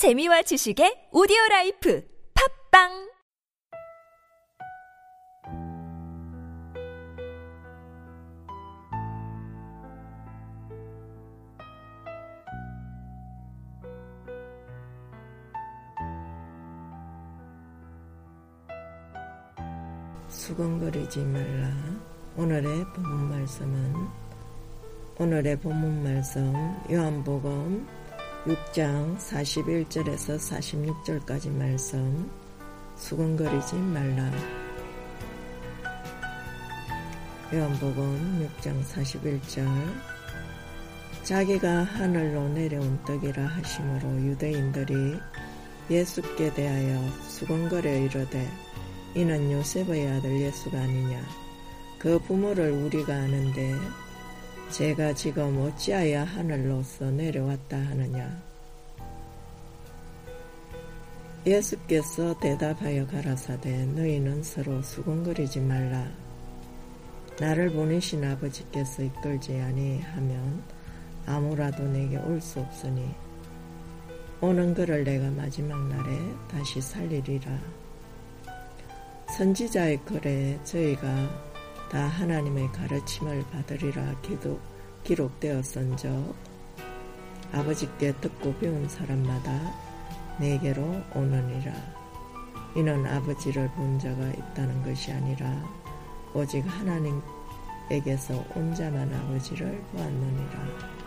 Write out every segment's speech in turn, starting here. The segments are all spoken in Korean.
재미와 지식의 오디오 라이프 팝빵 수건거리지 말라. 오늘의 본문 말씀은 오늘의 본문 말씀 요한복음 6장 41절에서 46절까지 말씀. 수건거리지 말라. 요한복음 6장 41절. 자기가 하늘로 내려온 떡이라 하심으로 유대인들이 예수께 대하여 수건거려 이르되 이는 요셉의 아들 예수가 아니냐? 그 부모를 우리가 아는데 제가 지금 어찌하여 하늘로서 내려왔다 하느냐? 예수께서 대답하여 가라사대 너희는 서로 수군거리지 말라. 나를 보내신 아버지께서 이끌지 아니하면 아무라도 내게 올 수 없으니 오는 그를 내가 마지막 날에 다시 살리리라. 선지자의 글에 저희가 다 하나님의 가르침을 받으리라 기도, 기록되었은적 아버지께 듣고 배운 사람마다 내게로 오느니라. 이는 아버지를 본 자가 있다는 것이 아니라 오직 하나님에게서 온 자만 아버지를 보았느니라.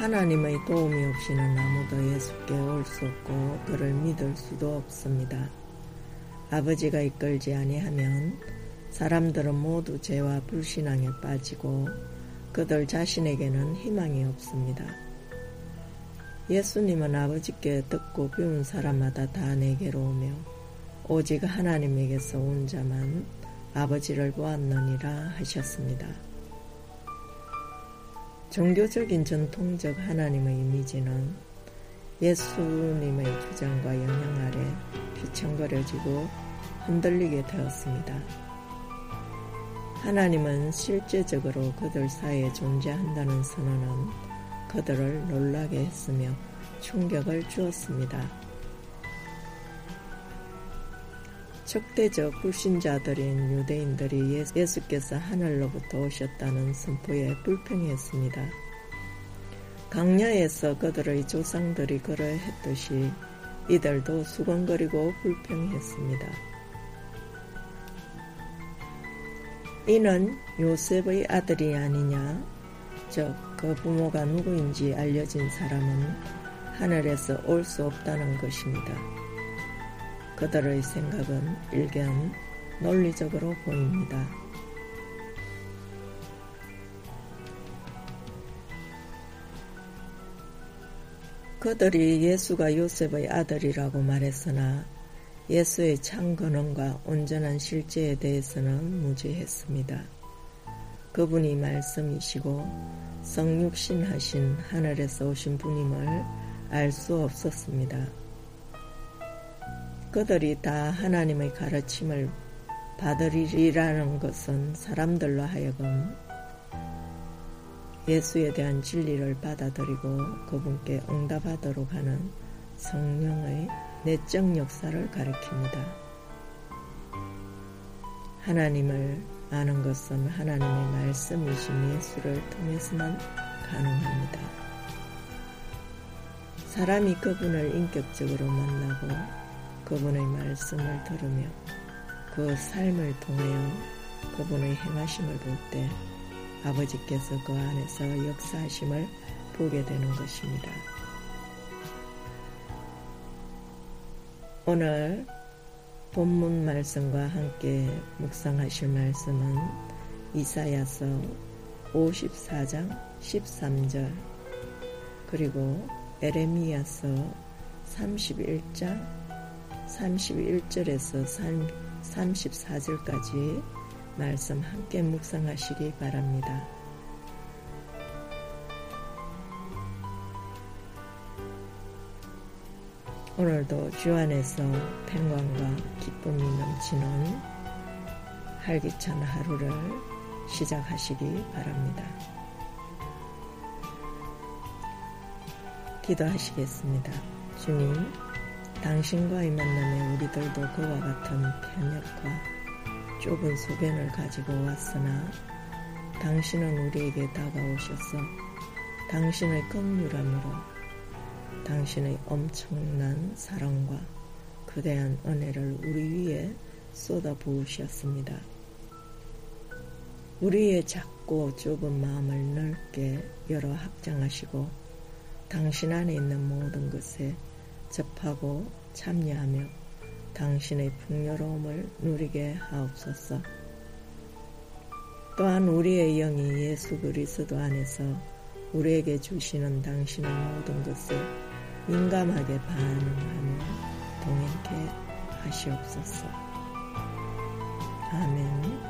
하나님의 도움이 없이는 아무도 예수께 올 수 없고 그를 믿을 수도 없습니다. 아버지가 이끌지 아니하면 사람들은 모두 죄와 불신앙에 빠지고 그들 자신에게는 희망이 없습니다. 예수님은 아버지께 듣고 배운 사람마다 다 내게로 오며 오직 하나님에게서 온 자만 아버지를 보았느니라 하셨습니다. 종교적인 전통적 하나님의 이미지는 예수님의 주장과 영향 아래 휘청거려지고 흔들리게 되었습니다. 하나님은 실제적으로 그들 사이에 존재한다는 선언은 그들을 놀라게 했으며 충격을 주었습니다. 적대적 불신자들인 유대인들이 예수께서 하늘로부터 오셨다는 선포에 불평했습니다. 강야에서 그들의 조상들이 그러했듯이 이들도 수건거리고 불평했습니다. 이는 요셉의 아들이 아니냐? 즉, 그 부모가 누구인지 알려진 사람은 하늘에서 올 수 없다는 것입니다. 그들의 생각은 일견 논리적으로 보입니다. 그들이 예수가 요셉의 아들이라고 말했으나 예수의 창건원과 온전한 실제에 대해서는 무지했습니다. 그분이 말씀이시고 성육신하신 하늘에서 오신 분임을 알 수 없었습니다. 그들이 다 하나님의 가르침을 받으리라는 것은 사람들로 하여금 예수에 대한 진리를 받아들이고 그분께 응답하도록 하는 성령의 내적 역사를 가리킵니다. 하나님을 아는 것은 하나님의 말씀이신 예수를 통해서만 가능합니다. 사람이 그분을 인격적으로 만나고 그분의 말씀을 들으며 그 삶을 통하여 그분의 행하심을 볼 때 아버지께서 그 안에서 역사하심을 보게 되는 것입니다. 오늘 본문 말씀과 함께 묵상하실 말씀은 이사야서 54장 13절 그리고 에레미야서 31장 31절에서 34절까지 말씀 함께 묵상하시기 바랍니다. 오늘도 주 안에서 평강과 기쁨이 넘치는 활기찬 하루를 시작하시기 바랍니다. 기도하시겠습니다. 주님, 당신과의 만남에 우리들도 그와 같은 편협과 좁은 소견을 가지고 왔으나 당신은 우리에게 다가오셔서 당신의 긍휼함으로 당신의 엄청난 사랑과 그대한 은혜를 우리 위에 쏟아 부으셨습니다. 우리의 작고 좁은 마음을 넓게 열어 확장하시고 당신 안에 있는 모든 것에 접하고 참여하며 당신의 풍요로움을 누리게 하옵소서. 또한 우리의 영이 예수 그리스도 안에서 우리에게 주시는 당신의 모든 것에 민감하게 반응하며 동행케 하시옵소서. 아멘.